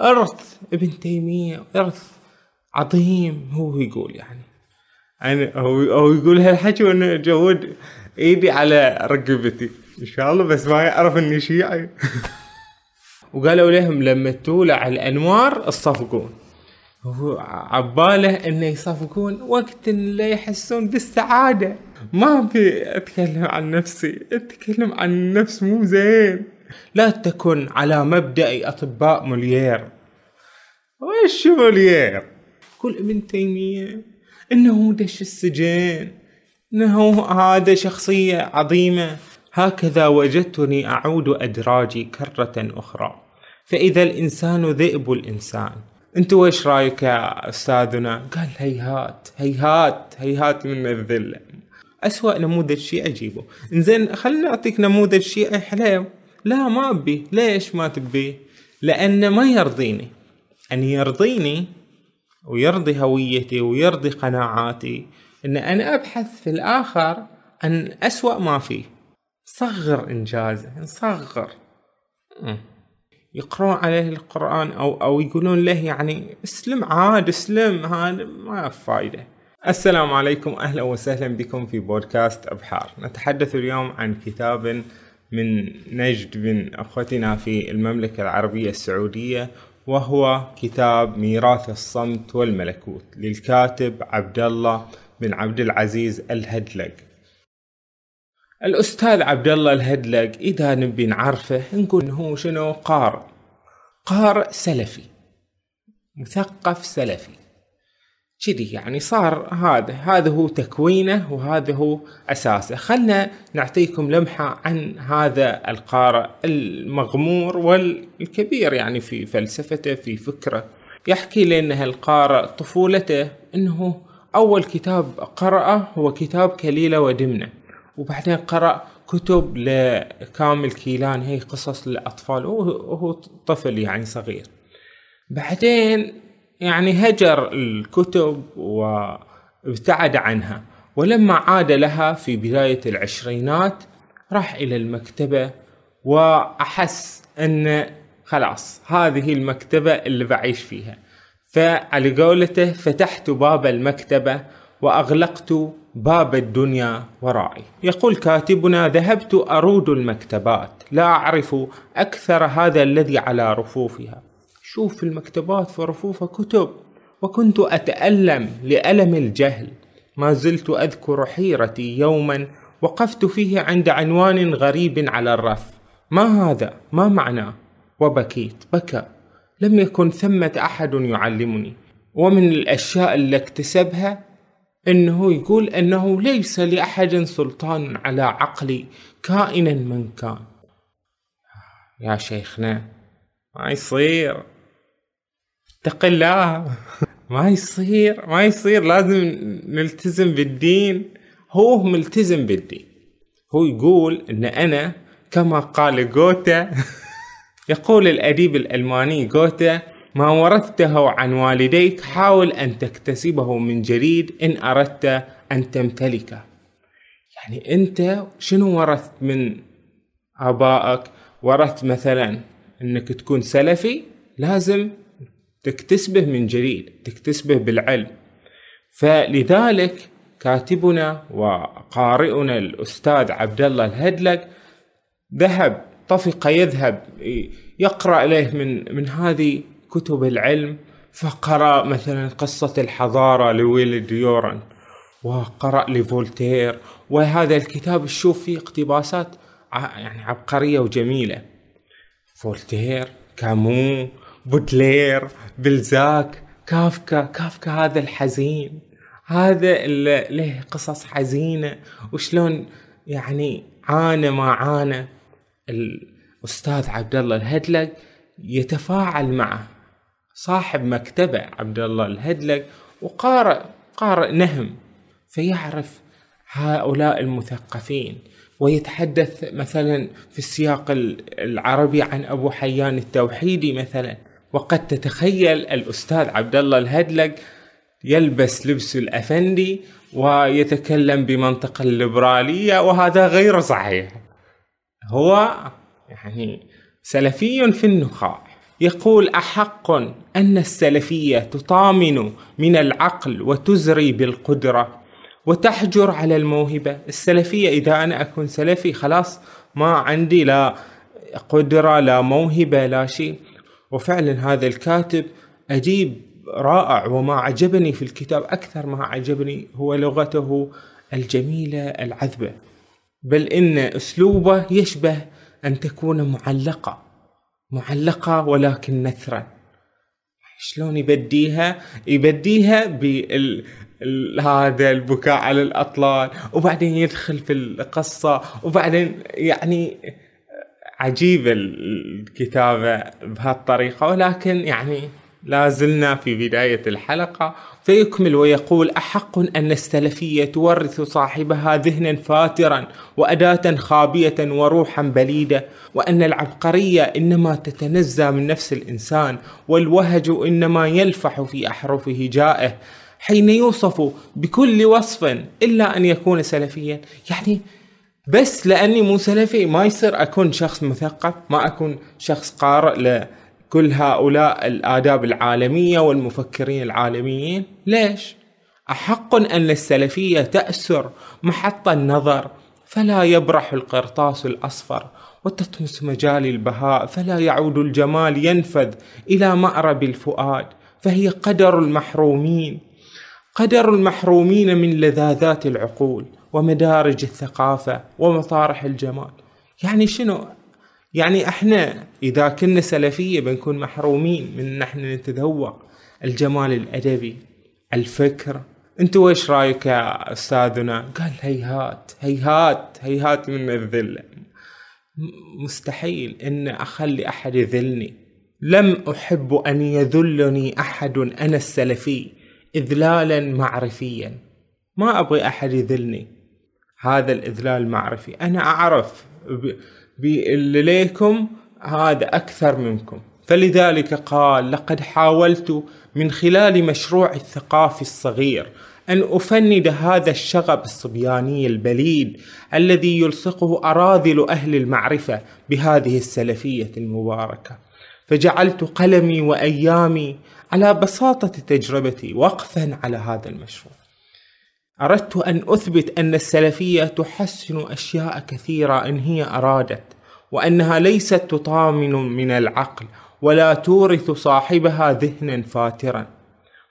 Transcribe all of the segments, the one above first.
إرث ابن تيمية إرث عظيم هو يقول يعني. أنا هو هو يقول هالحكي وأنا جود إيدي على رقبتي. إن شاء الله بس ما يعرف إني شيعي. وقالوا لهم لما تولع الأنوار الصفقون هو عباله إنه يصفقون وقت اللي يحسون بالسعادة. ما أبي أتكلم عن نفسي أتكلم عن النفس مو زين. لا تكن على مبدأ أطباء موليير. وش موليير؟ كل ابن تيمية إنه دش السجن إنه هذا شخصية عظيمة. هكذا وجدتني أعود أدراجي كرة أخرى. فإذا الإنسان ذئب الإنسان. أنتوا وش رأيك يا أستاذنا؟ قال هيهات هيهات هيهات من الذلة. أسوأ نموذج شيعي أجيبه. إنزين خلينا نعطيك نموذج شيعي حليو لا ما أبي. ليش ما تبيه لأن ما يرضيني. أن يرضيني ويرضي هويتي ويرضي قناعاتي. أن أنا أبحث في الآخر عن أسوأ ما فيه صغر إنجازه نصغر يقرون عليه القرآن أو أو يقولون له يعني اسلم عاد اسلم هذا ما فايدة. السلام عليكم. أهلا وسهلا بكم في بودكاست أبحار. نتحدث اليوم عن كتاب من نجد من أخوتنا في المملكة العربية السعودية وهو كتاب ميراث الصمت والملكوت للكاتب عبد الله بن عبد العزيز الهدلق. الأستاذ عبد الله الهدلق إذا نبي نعرفه نقول هو شنو قارئ قارئ سلفي مثقف سلفي كذي يعني صار هذا هذا هو تكوينه وهذا هو أساسه. خلنا نعطيكم لمحة عن هذا القارئ المغمور والكبير يعني في فلسفته في فكره. يحكي لنا القارئ طفولته إنه أول كتاب قرأه هو كتاب كليلة ودمنة. وبعدين قرأ كتب لكامل كيلان هي قصص للأطفال وهو طفل يعني صغير. بعدين يعني هجر الكتب وابتعد عنها. ولما عاد لها في بداية العشرينات راح إلى المكتبة وأحس أن خلاص هذه المكتبة اللي بعيش فيها. فعلى قولته فتحت باب المكتبة وأغلقت باب الدنيا ورائي. يقول كاتبنا ذهبت أرود المكتبات. لا أعرف أكثر هذا الذي على رفوفها. شوف المكتبات في رفوفها كتب وكنت أتألم لألم الجهل. ما زلت أذكر حيرتي يوما وقفت فيه عند عنوان غريب على الرف. ما هذا؟ ما معناه وبكيت. بكى. لم يكن ثمة أحد يعلمني. ومن الأشياء اللي اكتسبها إنه يقول إنه ليس لأحد سلطان على عقلي كائنا من كان. يا شيخنا ما يصير. اتق الله ما يصير ما يصير. لازم نلتزم بالدين. هو ملتزم بالدين. هو يقول إن أنا كما قال جوتا يقول الأديب الألماني جوتا ما ورثته عن والديك حاول أن تكتسبه من جديد إن أردت أن تمتلكه. يعني أنت شنو ورثت من آبائك؟ ورثت مثلا أنك تكون سلفي؟ لازم تكتسبه من جديد تكتسبه بالعلم فلذلك كاتبنا وقارئنا الأستاذ عبد الله الهدلق ذهب طفق يذهب يقرأ له من من هذه كتب العلم فقرأ مثلا قصة الحضارة لويل ديورانت وقرأ لفولتير وهذا الكتاب تشوف فيه اقتباسات يعني عبقرية وجميلة. فولتير كامو بودلير بلزاك كافكا كافكا هذا الحزين. هذا اللي له قصص حزينة. وشلون يعني عانى ما عانى الأستاذ عبد الله الهدلق يتفاعل معه. صاحب مكتبة عبد الله الهدلق وقارئ قارئ نهم فيعرف هؤلاء المثقفين. ويتحدث مثلا في السياق العربي عن أبو حيان التوحيدي مثلا. وقد تتخيل الأستاذ عبد الله الهدلق يلبس لبس الأفندي ويتكلم بمنطق الليبرالية وهذا غير صحيح. هو يعني سلفي في النخاع. يقول أحق أن السلفية تطامن من العقل وتزري بالقدرة وتحجر على الموهبة. السلفية إذا أنا أكون سلفي خلاص ما عندي لا قدرة لا موهبة لا شيء. وفعلا هذا الكاتب أجيب رائع وما عجبني في الكتاب أكثر ما عجبني هو لغته الجميلة العذبة. بل إن أسلوبه يشبه أن تكون معلقة معلقة ولكن نثرا. شلون يبديها؟ يبديها بال هذا البكاء على الأطلال وبعدين يدخل في القصة وبعدين يعني عجيبة الكتابة بهالطريقة ولكن يعني لا زلنا في بداية الحلقة. فيكمل ويقول أحق أن السلفية تورث صاحبها ذهنا فاترا وأداة خابية وروحا بليدة وأن العبقرية إنما تتنزى من نفس الإنسان والوهج إنما يلفح في أحرف هجائه حين يوصف بكل وصف إلا أن يكون سلفيا يعني بس لأني مو سلفي ما يصير أكون شخص مثقف ما أكون شخص قارئ كل هؤلاء الآداب العالمية والمفكرين العالميين. ليش؟ أحق أن السلفية تأسر محط النظر فلا يبرح القرطاس الأصفر وتطمس مجال البهاء فلا يعود الجمال ينفذ إلى مأرب الفؤاد فهي قدر المحرومين. قدر المحرومين من لذاذات العقول. ومدارج الثقافة ومطارح الجمال. يعني شنو؟ يعني إحنا إذا كنا سلفية بنكون محرومين من ان إحنا نتذوق الجمال الأدبي الفكر. انت وش رأيك يا أستاذنا؟ قال هيهات هيهات هيهات من الذل. مستحيل إن أخلي أحد يذلني. لم أحب أن يذلني أحد أنا السلفي اذلالا معرفيا. ما أبغي أحد يذلني. هذا الإذلال معرفي أنا أعرف باللي ليكم هذا أكثر منكم. فلذلك قال لقد حاولت من خلال مشروع الثقافي الصغير أن أفند هذا الشغب الصبياني البليد الذي يلصقه أراذل أهل المعرفة بهذه السلفية المباركة. فجعلت قلمي وأيامي على بساطة تجربتي وقفا على هذا المشروع. أردت أن أثبت أن السلفية تحسن أشياء كثيرة إن هي أرادت وأنها ليست تطامن من العقل ولا تورث صاحبها ذهنا فاترا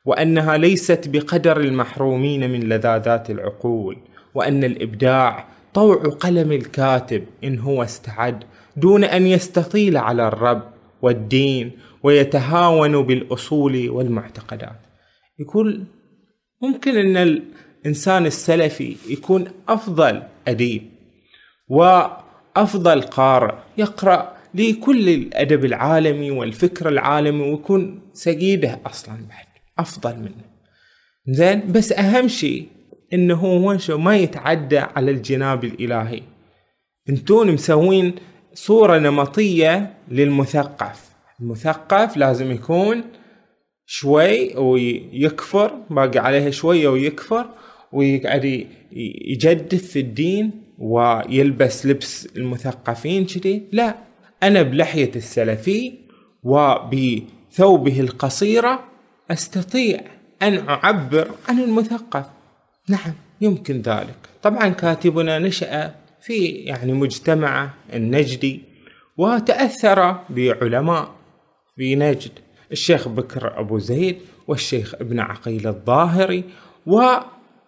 وأنها ليست بقدر المحرومين من لذاذات العقول وأن الإبداع طوع قلم الكاتب إن هو استعد دون أن يستطيل على الرب والدين ويتهاون بالأصول والمعتقدات. يقول ممكن أن الإنسان السلفي يكون أفضل أديب وأفضل قارئ يقرأ لكل الأدب العالمي والفكر العالمي ويكون سيده أصلا بعد أفضل منه. زين بس أهم شيء إنه هو شو ما يتعدى على الجناب الإلهي. أنتون مسوين صورة نمطية للمثقف. المثقف لازم يكون شوي ويكفر باقي عليها شوية ويكفر. ويقعد يجدف في الدين ويلبس لبس المثقفين كذي. لا أنا بلحية السلفي وبثوبه القصيرة أستطيع أن أعبر عن المثقف. نعم يمكن ذلك. طبعا كاتبنا نشأ في يعني مجتمعه النجدي وتأثر بعلماء في نجد الشيخ بكر أبو زيد والشيخ ابن عقيل الظاهري و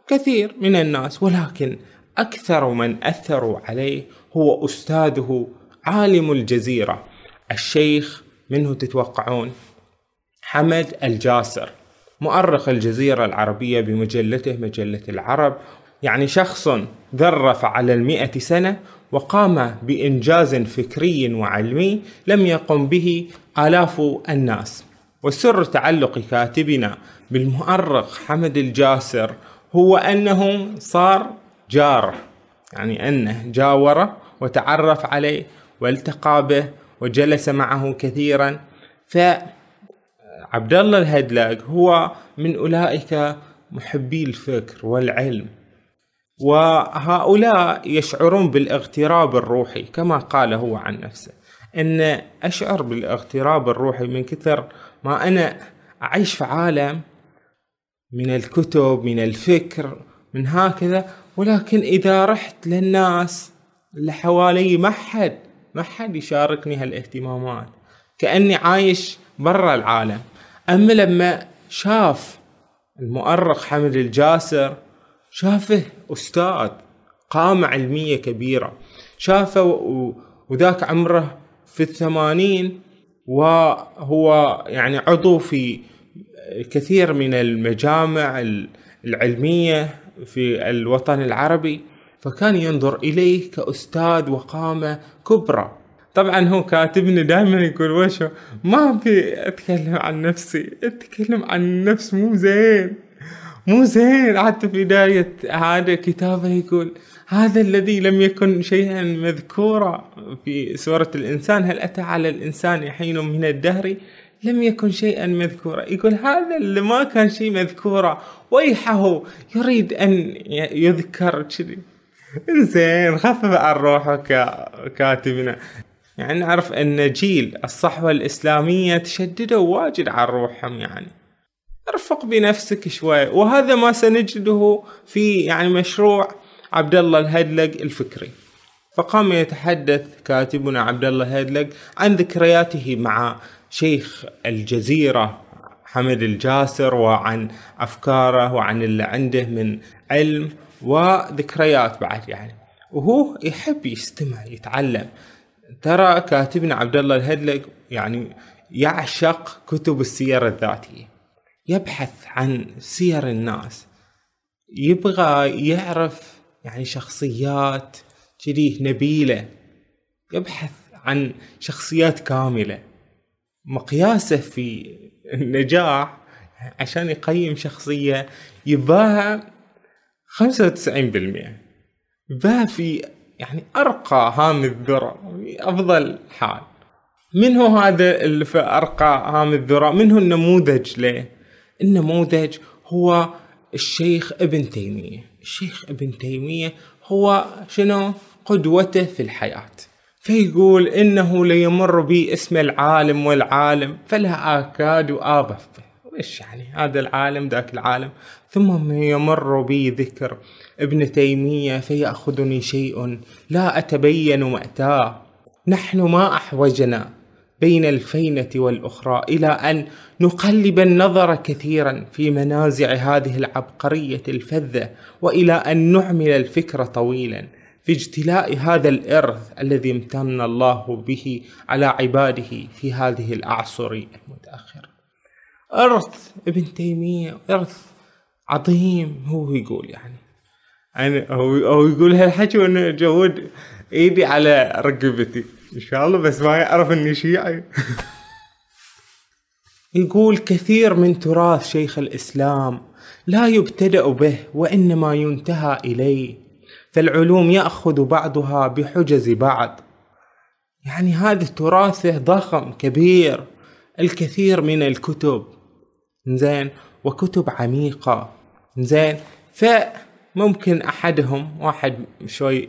كثير من الناس ولكن أكثر من أثروا عليه هو أستاذه عالم الجزيرة الشيخ منه تتوقعون حمد الجاسر مؤرخ الجزيرة العربية بمجلته مجلة العرب يعني شخص ذرف على المئة سنة وقام بإنجاز فكري وعلمي لم يقم به آلاف الناس. وسر تعلق كاتبنا بالمؤرخ حمد الجاسر هو أنه صار جاره يعني أنه جاوره وتعرف عليه والتقى به وجلس معه كثيرا. فعبد الله الهدلق هو من أولئك محبي الفكر والعلم وهؤلاء يشعرون بالاغتراب الروحي كما قال هو عن نفسه. إن أشعر بالاغتراب الروحي من كثر ما أنا أعيش في عالم من الكتب من الفكر من هكذا. ولكن إذا رحت للناس اللي حوالي ما حد ما حد يشاركني هالاهتمامات. كأني عايش برا العالم. أما لما شاف المؤرخ حمد الجاسر شافه أستاذ قامة علمية كبيرة. شافه وذاك عمره في الثمانين وهو يعني عضو في كثير من المجامع العلمية في الوطن العربي فكان ينظر إليه كأستاذ وقامة كبرى. طبعا هو كاتبني دائما يقول وشو؟ ما أبي أتكلم عن نفسي أتكلم عن النفس مو زين مو زين. حتى في بداية هذا كتابه يقول هذا الذي لم يكن شيئا مذكورا في سورة الإنسان هل أتى على الإنسان حين من الدهر؟ لم يكن شيئا مذكورا. يقول هذا اللي ما كان شيء مذكورا. ويحه يريد أن يذكر كذي. زين خفف عن روحك كاتبنا. يعني نعرف أن جيل الصحوة الإسلامية تشددوا واجد على روحهم يعني. ارفق بنفسك شوي. وهذا ما سنجده في يعني مشروع عبد الله الهدلق الفكري. فقام يتحدث كاتبنا عبد الله الهدلق عن ذكرياته مع شيخ الجزيرة حمد الجاسر وعن أفكاره وعن اللي عنده من علم وذكريات بعد يعني. وهو يحب يستمع يتعلم. ترى كاتبنا عبد الله الهدلق يعني يعشق كتب السير الذاتية. يبحث عن سير الناس. يبغى يعرف يعني شخصيات كذي نبيلة. يبحث عن شخصيات كاملة. مقياسه في النجاح عشان يقيم شخصية يباها خمسة وتسعين بالمئة. يباها في يعني أرقى هام الذرة أفضل حال. من هو هذا اللي في أرقى هام الذرة؟ من هو النموذج له؟ النموذج هو الشيخ ابن تيمية. الشيخ ابن تيمية هو شنو؟ قدوته في الحياة. فيقول إنه ليمر بي اسم العالم والعالم فلا آكاد آبف به وإيش يعني؟ هذا العالم ذاك العالم. ثم يمر بي ذكر ابن تيمية فيأخذني شيء لا أتبين مأتاه. نحن ما أحوجنا بين الفينة والأخرى إلى أن نقلب النظر كثيرا في منازع هذه العبقرية الفذة وإلى أن نعمل الفكر طويلا. في اجتلاء هذا الإرث الذي امتن الله به على عباده في هذه الأعصر المتأخرة. إرث ابن تيمية إرث عظيم هو يقول يعني. أنا هو يقول هالحكي وأنا جود إيدي على رقبتي. إن شاء الله بس ما يعرف إني شيعي. يقول كثير من تراث شيخ الإسلام لا يبتدأ به وإنما ينتهى إليه. فالعلوم يأخذ بعضها بحجز بعض. يعني هذا تراثه ضخم كبير الكثير من الكتب. زين وكتب عميقة. زين فممكن أحدهم واحد شوي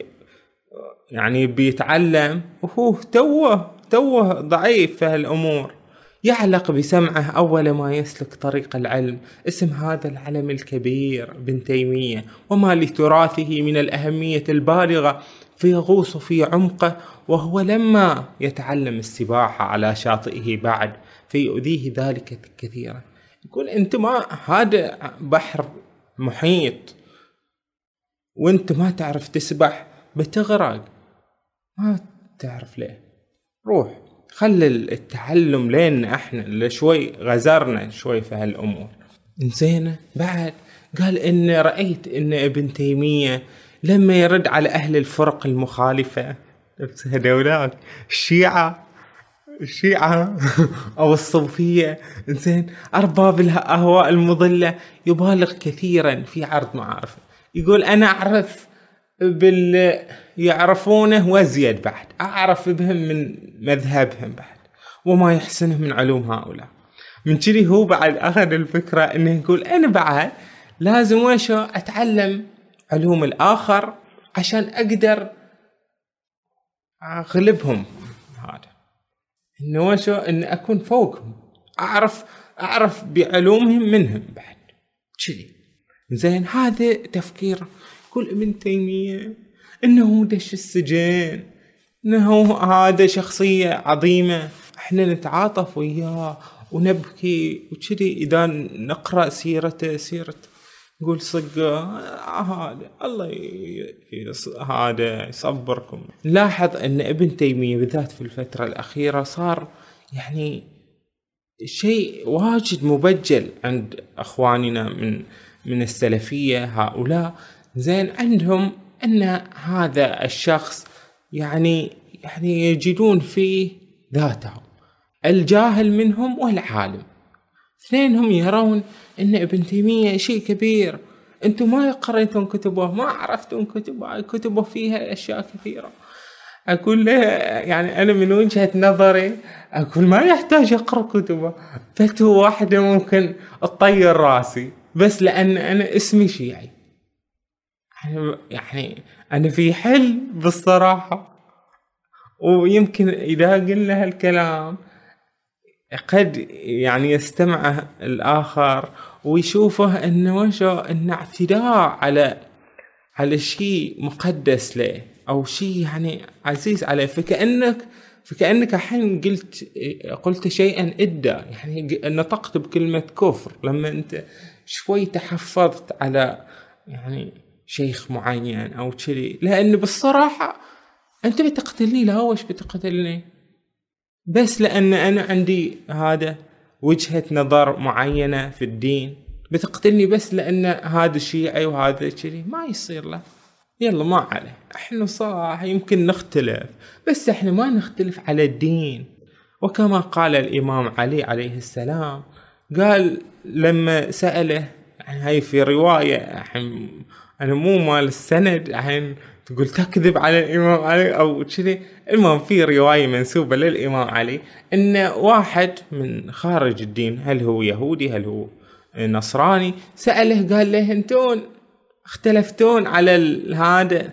يعني بيتعلم وهو توه توه ضعيف في هالأمور. يعلق بسمعه أول ما يسلك طريق العلم. اسم هذا العلم الكبير ابن تيمية. وما لتراثه من الأهمية البالغة. فيغوص في عمقه وهو لما يتعلم السباحة على شاطئه بعد. فيؤذيه ذلك كثيرا. يقول أنت ما هذا بحر محيط. وأنت ما تعرف تسبح بتغرق. ما تعرف ليه. روح. خلي التعلم لين إحنا اللي شوي غزرنا شوي في هالأمور. زينة بعد قال ان رأيت إن ابن تيمية لما يرد على أهل الفرق المخالفة نفس هذولاك الشيعة الشيعة أو الصوفية زين أرباب الأهواء المضلة يبالغ كثيرا في عرض معارفة. يقول أنا أعرف بال يعرفونه وازيد بعد. أعرف بهم من مذهبهم بعد. وما يحسنه من علوم هؤلاء. من كذي هو بعد أخذ الفكرة إنه يقول أنا بعد لازم وشو أتعلم علوم الآخر عشان أقدر أغلبهم. هذا. انه وشو إن أكون فوقهم. أعرف أعرف بعلومهم منهم بعد. كذي. زين هذا تفكير كل ابن تيمية. إنه دش السجن. إنه هذا شخصية عظيمة. إحنا نتعاطف وياه ونبكي. وكذي إذا نقرأ سيرته سيرة نقول صدق هذا الله هذا يصبركم. لاحظ إن ابن تيمية بالذات في الفترة الأخيرة صار يعني شيء واجد مبجل عند أخواننا من من السلفية هؤلاء. زين عندهم إن هذا الشخص يعني يعني يجدون فيه ذاته الجاهل منهم والعالم. اثنينهم يرون إن ابن تيمية شيء كبير. أنتم ما قريتم كتبه ما عرفتم كتبه كتبه فيها أشياء كثيرة. أقول له يعني أنا من وجهة نظري أقول ما يحتاج أقرأ كتبه. فتوى واحدة ممكن تطير راسي بس لأن أنا اسمي شيعي. يعني أنا في حل بالصراحة ويمكن إذا قلنا هالكلام قد يعني يستمعه الآخر ويشوفه انه وشو انه اعتداء على على شيء مقدس له أو شيء يعني عزيز عليه. فكأنك فكأنك الحين قلت قلت شيئا إدى. يعني نطقت بكلمة كفر. لما أنت شوي تحفظت على يعني شيخ معين أو كذي. لأن بالصراحة أنت بتقتلني لا وش بتقتلني؟ بس لأن أنا عندي هذا وجهة نظر معينة في الدين. بتقتلني بس لأن هذا شيعي وهذا كذي. ما يصير له. يلا ما عليه. إحنا صح يمكن نختلف. بس إحنا ما نختلف على الدين. وكما قال الإمام علي عليه السلام قال لما سأله يعني هاي في الحين أنا مو مال السند الحين تقول تكذب على الإمام علي أو كذي. المهم في رواية منسوبة للإمام علي إن واحد من خارج الدين هل هو يهودي هل هو نصراني سأله قال له أنتون اختلفتون على هذا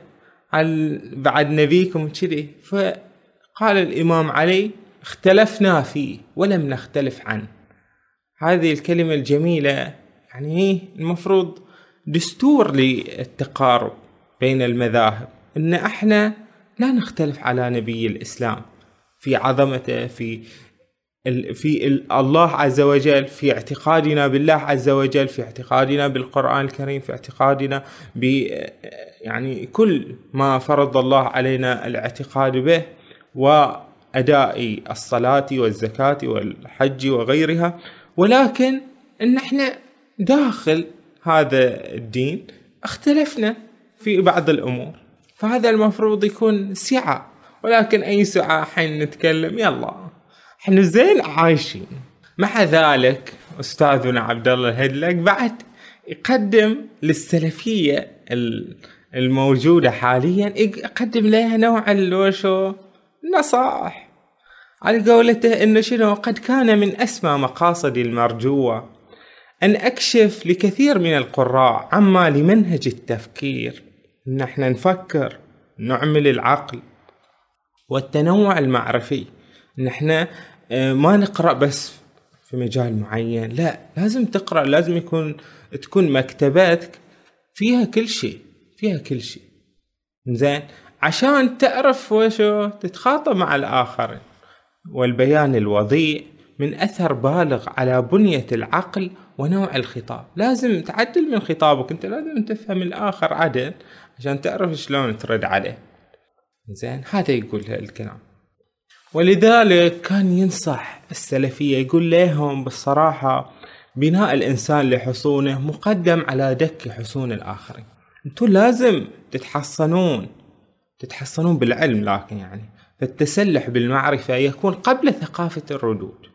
على بعد نبيكم كذي. فقال الإمام علي اختلفنا فيه ولم نختلف عنه. هذه الكلمة الجميلة يعني المفروض دستور للتقارب بين المذاهب إن إحنا لا نختلف على نبي الإسلام. في عظمته في في الله عز وجل في اعتقادنا بالله عز وجل في اعتقادنا بالقرآن الكريم في اعتقادنا ب يعني كل ما فرض الله علينا الاعتقاد به وأداء الصلاة والزكاة والحج وغيرها. ولكن إن إحنا داخل هذا الدين اختلفنا في بعض الأمور فهذا المفروض يكون سعة ولكن أي سعة حين نتكلم؟ يلا. إحنا زين عايشين. مع ذلك أستاذنا عبد الله الهدلق بعد يقدم للسلفية الموجودة حاليا يقدم لها نوع الوشو نصائح على قولته إنه شنو؟ قد كان من أسمى مقاصدي المرجوة. أن أكشف لكثير من القراء عما لمنهج التفكير. ان إحنا نفكر نعمل العقل والتنوع المعرفي. ان إحنا آه، ما نقرأ بس في مجال معين لا لازم تقرأ لازم يكون تكون مكتباتك فيها كل شيء فيها كل شيء. زين عشان تعرف وشو تتخاطب مع الآخرين. والبيان الوضيع من أثر بالغ على بنية العقل ونوع الخطاب. لازم تعدل من خطابك. انت لازم تفهم الآخر عدل عشان تعرف شلون ترد عليه. زين هذا يقول الكلام. ولذلك كان ينصح السلفية يقول لهم بالصراحة بناء الإنسان لحصونه مقدم على دك حصون الآخرين. أنتم لازم تتحصنون تتحصنون بالعلم لكن يعني فالتسلح بالمعرفة يكون قبل ثقافة الردود.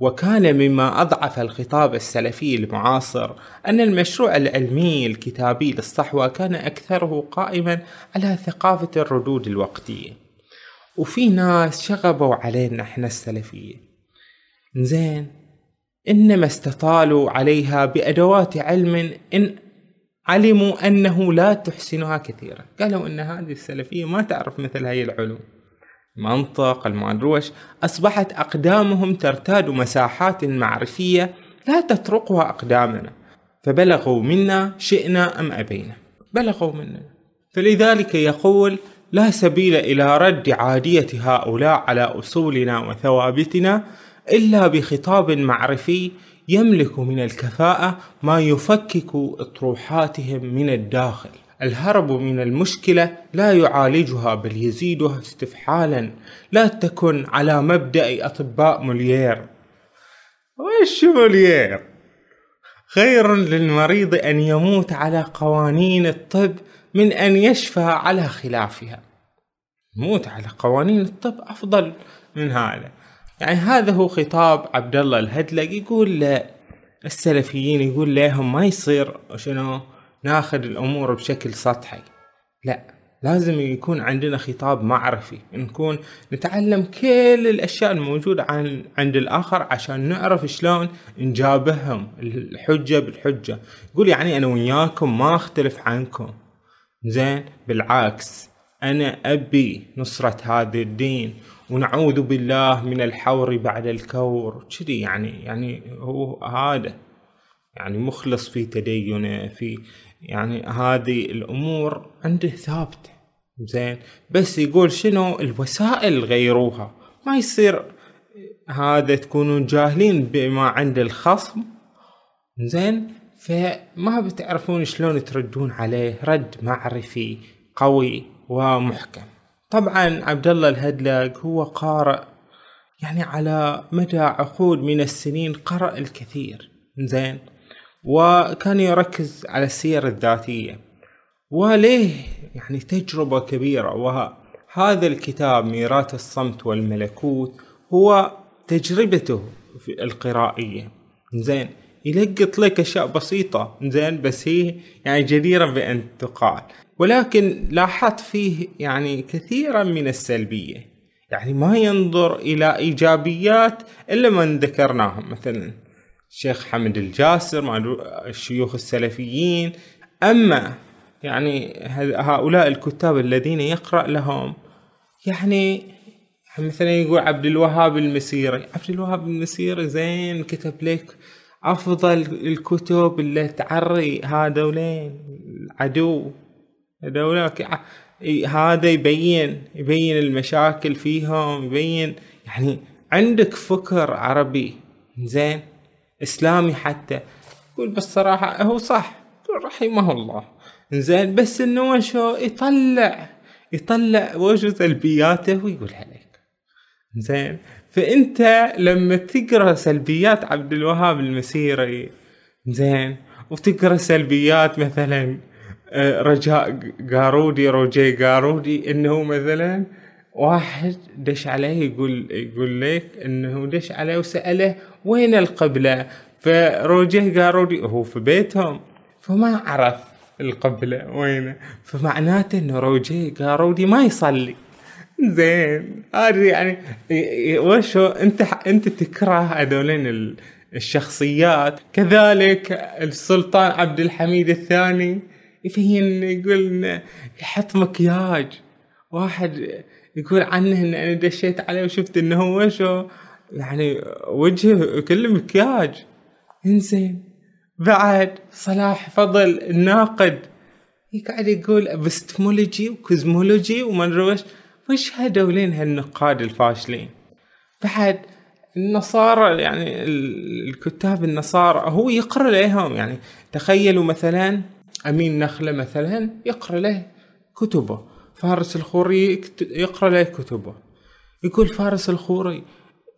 وكان مما أضعف الخطاب السلفي المعاصر أن المشروع العلمي الكتابي للصحوة كان أكثره قائما على ثقافة الردود الوقتية وفي ناس شغبوا علينا إحنا السلفية زين إنما استطالوا عليها بأدوات علم إن علموا أنه لا تحسنها كثيرا. قالوا أن هذه السلفية ما تعرف مثل هاي العلوم. منطق المادروش أصبحت أقدامهم ترتاد مساحات معرفية لا تطرقها أقدامنا فبلغوا منا شئنا أم أبينا. بلغوا منا. فلذلك يقول لا سبيل إلى رد عادية هؤلاء على أصولنا وثوابتنا إلا بخطاب معرفي يملك من الكفاءة ما يفكك أطروحاتهم من الداخل. الهرب من المشكلة لا يعالجها بل يزيدها استفحالا. لا تكن على مبدأ أطباء موليير. وش موليير؟ خير للمريض أن يموت على قوانين الطب من أن يشفى على خلافها. موت على قوانين الطب أفضل من هذا. يعني هذا هو خطاب عبد الله الهدلق. يقول السلفيين يقول لهم ما يصير. شنو ناخذ الأمور بشكل سطحي. لا لازم يكون عندنا خطاب معرفي نكون نتعلم كل الأشياء الموجودة عن عند الآخر عشان نعرف شلون نجابههم الحجة بالحجة. يقول يعني أنا وياكم ما أختلف عنكم. زين بالعكس أنا أبي نصرة هذا الدين ونعوذ بالله من الحور بعد الكور. كذي يعني يعني هو هذا. يعني مخلص في تدينه في يعني هذه الأمور عنده ثابتة. زين. بس يقول شنو؟ الوسائل غيروها. ما يصير هذا تكونون جاهلين بما عند الخصم. زين. فما بتعرفون شلون تردون عليه. رد معرفي قوي ومحكم. طبعا عبد الله الهدلق هو قارئ يعني على مدى عقود من السنين قرأ الكثير. زين. وكان يركز على السير الذاتية. وليه يعني تجربة كبيرة. وهذا الكتاب ميراث الصمت والملكوت هو تجربته في القرائية. زين يلقط لك أشياء بسيطة. زين بس هي يعني جديرة بان تقال ولكن لاحظت فيه يعني كثيرا من السلبية. يعني ما ينظر إلى إيجابيات إلا من ذكرناهم مثلا. الشيخ حمد الجاسر مع الشيوخ السلفيين. أما يعني هؤلاء الكتاب الذين يقرأ لهم يعني مثلا يقول عبد الوهاب المسيري. عبد الوهاب المسيري زين كتب لك أفضل الكتب اللي تعري هذولين العدو. هذولاك هذا يبين يبين المشاكل فيهم يبين يعني عندك فكر عربي. زين. إسلامي حتى. يقول بالصراحة هو صح. رحمه الله. زين بس إنه وشو يطلع يطلع وشو سلبياته ويقول عليك. زين فأنت لما تقرأ سلبيات عبد الوهاب المسيري زين وتقرأ سلبيات مثلا آه، رجاء قارودي روجي قارودي إنه مثلا واحد دش عليه يقول يقول لك إنه دش عليه وسأله وين القبلة؟ فروجه قالوا هو في بيتهم. فما عرف القبلة وينه. فمعناته إنه روجه قارودي ما يصلي. زين. هذه يعني وشو؟ أنت أنت تكره هذولين الشخصيات. كذلك السلطان عبد الحميد الثاني يبين يقول يحط مكياج. واحد يقول عنه إن أنا دشيت عليه وشفت إنه هو شو. يعني وجهه كله مكياج. إنزين. بعد صلاح فضل الناقد. يقعد يقول epistemology و cosmology وما أدري وش. وش هذولين هالنقاد الفاشلين. بعد النصارى يعني الكتاب النصارى هو يقرأ لهم. يعني تخيلوا مثلا أمين نخلة مثلا يقرأ له كتبه. فارس الخوري يقرأ له كتبه. يقول فارس الخوري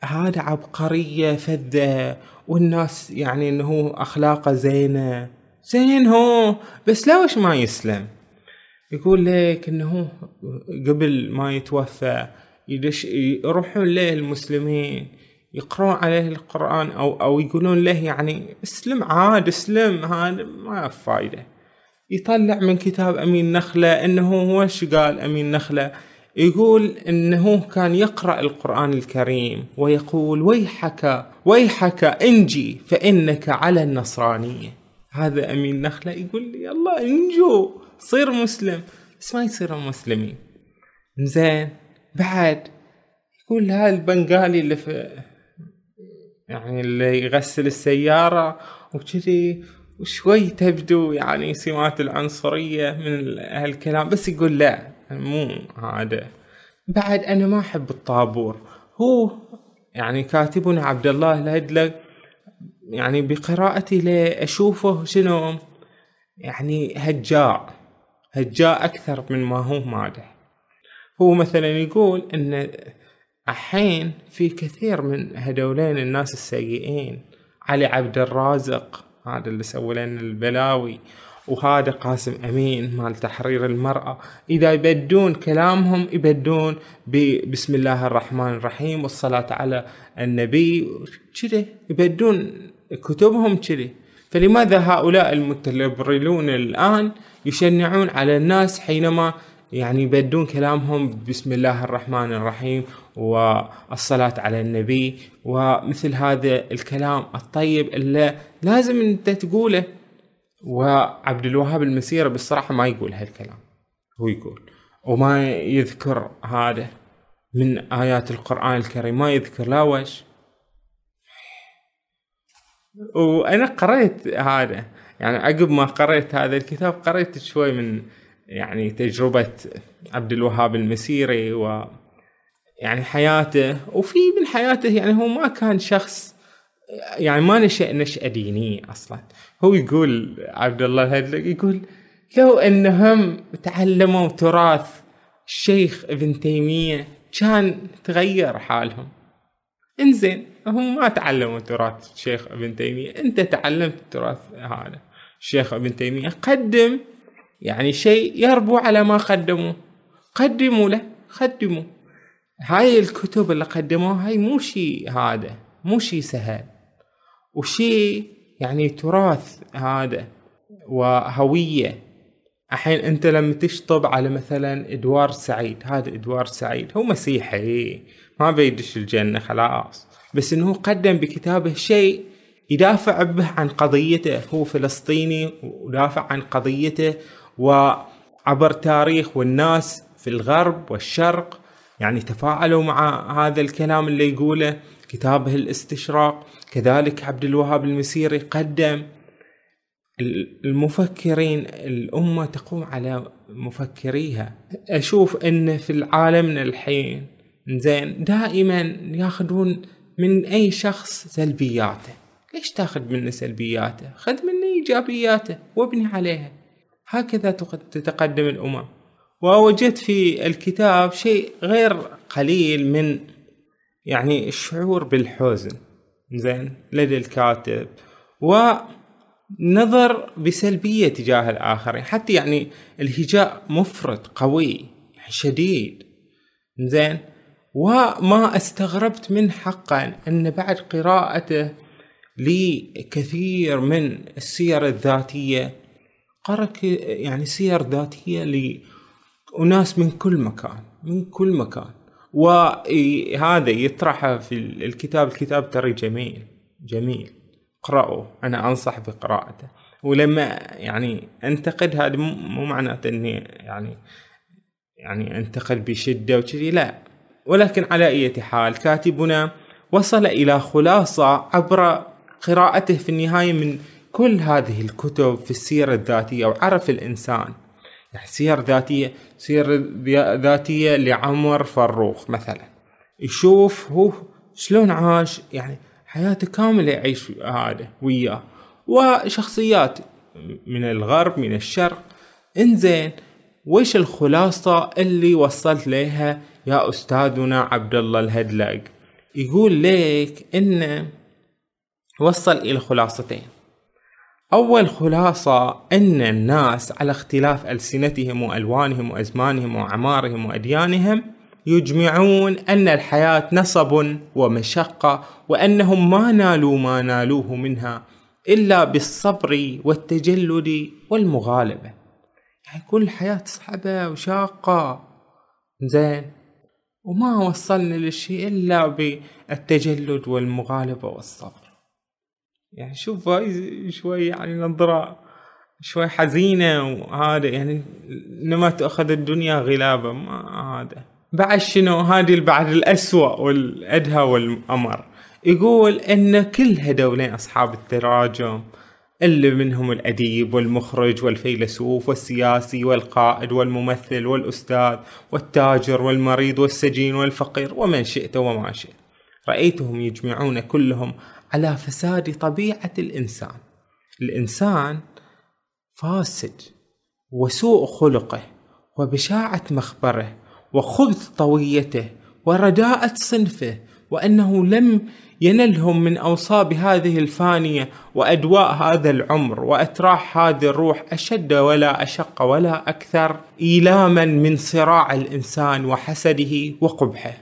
هذا عبقرية فذة والناس يعني إنه أخلاقه زينة. زين هو بس ليش ما يسلم؟ يقول لك إنه قبل ما يتوفى يدش يروحون له المسلمين يقرون عليه القرآن أو أو يقولون له يعني اسلم عاد اسلم هذا ما فايدة. يطلع من كتاب أمين نخلة إنه وش قال أمين نخلة؟ يقول إنه كان يقرأ القرآن الكريم ويقول ويحك ويحك إنجي فإنك على النصرانية. هذا أمين نخلة يقول لي يلا إنجو صير مسلم. بس ما يصيرون مسلمين زين بعد يقول هذا البنغالي اللي في يعني اللي يغسل السيارة وكذي وشوي تبدو يعني سمات العنصرية من هالكلام بس يقول لا مو هذا. بعد أنا ما أحب الطابور. هو يعني كاتبنا عبد الله الهدلق يعني بقراءتي له أشوفه شنو؟ يعني هجاء هجاء أكثر من ما هو مادح هو مثلا يقول أن الحين في كثير من هذولين الناس السيئين علي عبد الرازق هذا اللي سوى لنا البلاوي. وهذا قاسم أمين مال تحرير المرأة. إذا يبدون كلامهم يبدون بسم الله الرحمن الرحيم والصلاة على النبي كذا يبدون كتبهم كذا فلماذا هؤلاء المتلبرلون الآن يشنعون على الناس حينما يعني يبدون كلامهم بسم الله الرحمن الرحيم والصلاة على النبي ومثل هذا الكلام الطيب اللي لازم انت تقوله. وعبد الوهاب المسيرة بالصراحة ما يقول هالكلام هو يقول وما يذكر هذا من آيات القرآن الكريم ما يذكر لا وش. وأنا قريت هذا يعني عقب ما قريت هذا الكتاب قريت شوي من يعني تجربة عبد الوهاب المسيري و يعني حياته وفي من حياته يعني هو ما كان شخص يعني ما نشأ نشأة دينية أصلا. هو يقول عبد الله الهدلق يقول لو أنهم تعلموا تراث الشيخ ابن تيمية كان تغير حالهم. إنزين هم ما تعلموا تراث الشيخ ابن تيمية. أنت تعلمت تراث هذا. الشيخ ابن تيمية قدم يعني شيء يربو على ما قدموا قدموا له قدموا. هاي الكتب اللي قدموها هاي مو شيء هذا مو شيء سهل. وشيء يعني تراث هذا وهوية. الحين أنت لما تشطب على مثلا إدوار سعيد هذا إدوار سعيد هو مسيحي ما بيدش الجنة خلاص. بس إنه قدم بكتابه شيء يدافع به عن قضيته هو فلسطيني ودافع عن قضيته. وعبر تاريخ والناس في الغرب والشرق يعني تفاعلوا مع هذا الكلام اللي يقوله كتابه الاستشراق. كذلك عبد الوهاب المسيري قدم المفكرين الأمة تقوم على مفكريها. أشوف أن في العالم الحين زين دائما ياخذون من أي شخص سلبياته. ليش تاخذ منه سلبياته؟ خذ منه إيجابياته وابني عليها. هكذا تتقدم الأمم ووجدت في الكتاب شيء غير قليل من يعني الشعور بالحزن. زين لدى الكاتب. ونظر بسلبية تجاه الآخرين. حتى يعني الهجاء مفرط قوي شديد. زين؟ وما استغربت من حقا أن بعد قراءته لكثير من السير الذاتية قرأ يعني سير ذاتية لأناس من كل مكان من كل مكان. وهذا يطرحه في الكتاب الكتاب ترى جميل جميل. اقرأه أنا أنصح بقراءته. ولما يعني أنتقد هذا مو معناته إني يعني يعني أنتقد بشدة وكذي لا. ولكن على أي حال كاتبنا وصل إلى خلاصة عبر قراءته في النهاية من كل هذه الكتب في السيرة الذاتية وعرف الإنسان سير ذاتية سير ذاتية لعمر فروخ مثلا. يشوف هو شلون عاش يعني حياته كاملة يعيش هذا وياه. وشخصيات من الغرب من الشرق. إنزين وش الخلاصة اللي وصلت لها يا أستاذنا عبد الله الهدلق؟ يقول لك إنه وصل إلى خلاصتين. أول خلاصة أن الناس على اختلاف ألسنتهم وألوانهم وأزمانهم وأعمارهم وأديانهم يجمعون أن الحياة نصب ومشقة وأنهم ما نالوا ما نالوه منها إلا بالصبر والتجلد والمغالبة. يعني كل الحياة صعبة وشاقة. زين. وما وصلنا للشيء إلا بالتجلد والمغالبة والصبر. يعني شوف هاي شوي يعني نظرة شوي حزينة وهذا يعني انما تأخذ الدنيا غلابة ما هذا. بعد شنو؟ هذه بعد الأسوأ والأدهى والأمر. يقول إن كل هذولين أصحاب التراجم اللي منهم الأديب والمخرج والفيلسوف والسياسي والقائد والممثل والأستاذ والتاجر والمريض والسجين والفقير ومن شئت وما شئت. رأيتهم يجمعون كلهم على فساد طبيعة الإنسان. الإنسان فاسد وسوء خلقه وبشاعة مخبره وخبث طويته ورداءة صنفه وأنه لم ينلهم من أوصاب هذه الفانية وأدواء هذا العمر وأتراح هذه الروح أشد ولا أشق ولا أكثر إيلاما من صراع الإنسان وحسده وقبحه.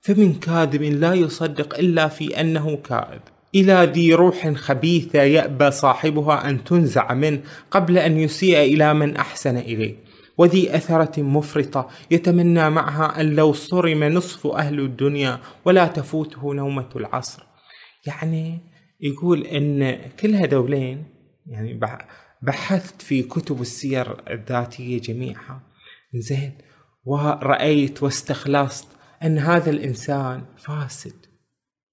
فمن كاذب لا يصدق إلا في أنه كاذب. إلى ذي روح خبيثة يأبى صاحبها أن تنزع منه قبل أن يسيء إلى من أحسن إليه. وذي أثرة مفرطة يتمنى معها أن لو صرم نصف أهل الدنيا ولا تفوته نومة العصر. يعني يقول أن كل هذولين يعني بحثت في كتب السير الذاتية جميعها. زين ورأيت واستخلصت أن هذا الإنسان فاسد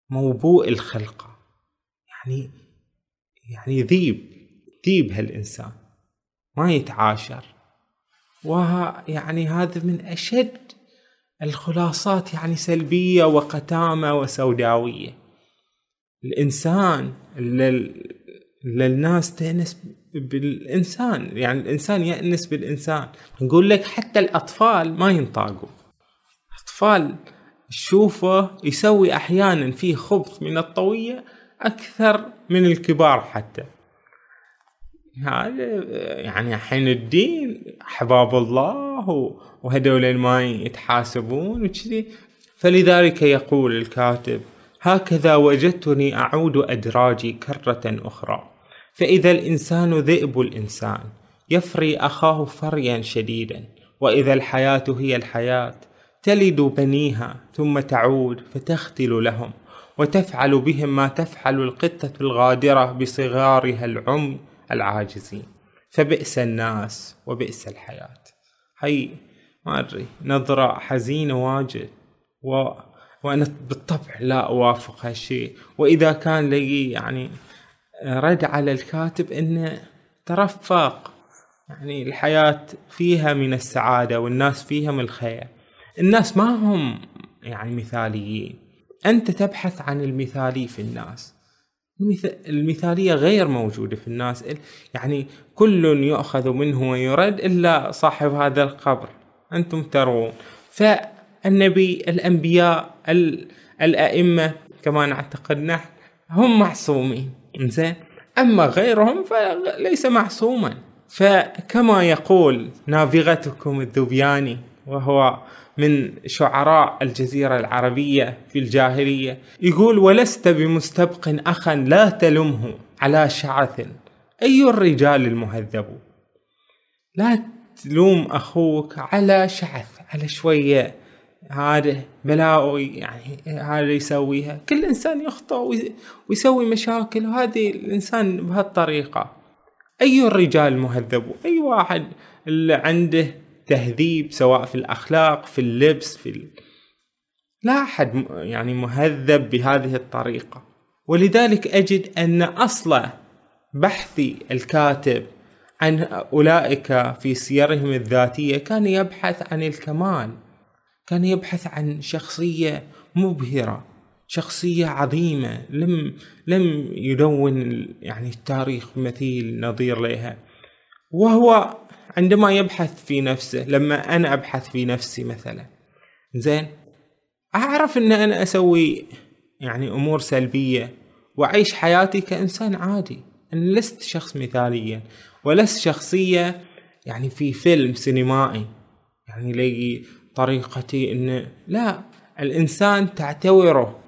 موبوء الخلقة يعني يعني ذيب ذيب هالإنسان. ما يتعاشر. ويعني هذا من أشد الخلاصات يعني سلبية وقتامة وسوداوية. الإنسان للناس تأنس بالإنسان. يعني الإنسان يأنس بالإنسان. نقول لك حتى الأطفال ما ينطاقوا. أطفال تشوفه يسوي أحيانا فيه خبث من الطوية أكثر من الكبار حتى. هذا يعني حين الدين أحباب الله وهذول ما يتحاسبون وكذي. فلذلك يقول الكاتب هكذا وجدتني أعود أدراجي كرة أخرى. فإذا الإنسان ذئب الإنسان يفري أخاه فريا شديدا. وإذا الحياة هي الحياة تلد بنيها ثم تعود فتختل لهم. وتفعل بهم ما تفعل القطة الغادرة بصغارها العمي العاجزين. فبئس الناس وبئس الحياة. هي ما أدري نظرة حزينة واجد. و... وأنا بالطبع لا أوافق هالشيء. وإذا كان لي يعني رد على الكاتب أنه ترفق. يعني الحياة فيها من السعادة والناس فيها من الخير. الناس ما هم يعني مثاليين. أنت تبحث عن المثالي في الناس. المثالية غير موجودة في الناس. يعني كل يؤخذ منه ويرد إلا صاحب هذا القبر. أنتم ترون. فالنبي الأنبياء الأئمة كما نعتقد نحن هم معصومين. زين أما غيرهم فليس معصوما. فكما يقول نابغتكم الذبياني وهو من شعراء الجزيرة العربية في الجاهلية يقول ولست بمستبق أخا لا تلمه على شعث. أي الرجال المهذب؟ لا تلوم أخوك على شعث. على شوية. هذا بلاء يعني هذا يسويها. كل إنسان يخطئ ويسوي مشاكل وهذه الإنسان بهالطريقة. أي الرجال مهذب أي واحد اللي عنده تهذيب سواء في الأخلاق في اللبس في ال... لا أحد يعني مهذب بهذه الطريقة. ولذلك أجد أن أصل بحث الكاتب عن أولئك في سيرهم الذاتية كان يبحث عن الكمال كان يبحث عن شخصية مبهرة شخصية عظيمة لم لم يدون يعني التاريخ مثيل نظير لها. وهو عندما يبحث في نفسه لما أنا أبحث في نفسي مثلا زين أعرف أن أنا أسوي يعني أمور سلبية وأعيش حياتي كإنسان عادي. أنا لست شخص مثاليا ولست شخصية يعني في فيلم سينمائي يعني لي طريقتي أن لا الإنسان تعتوره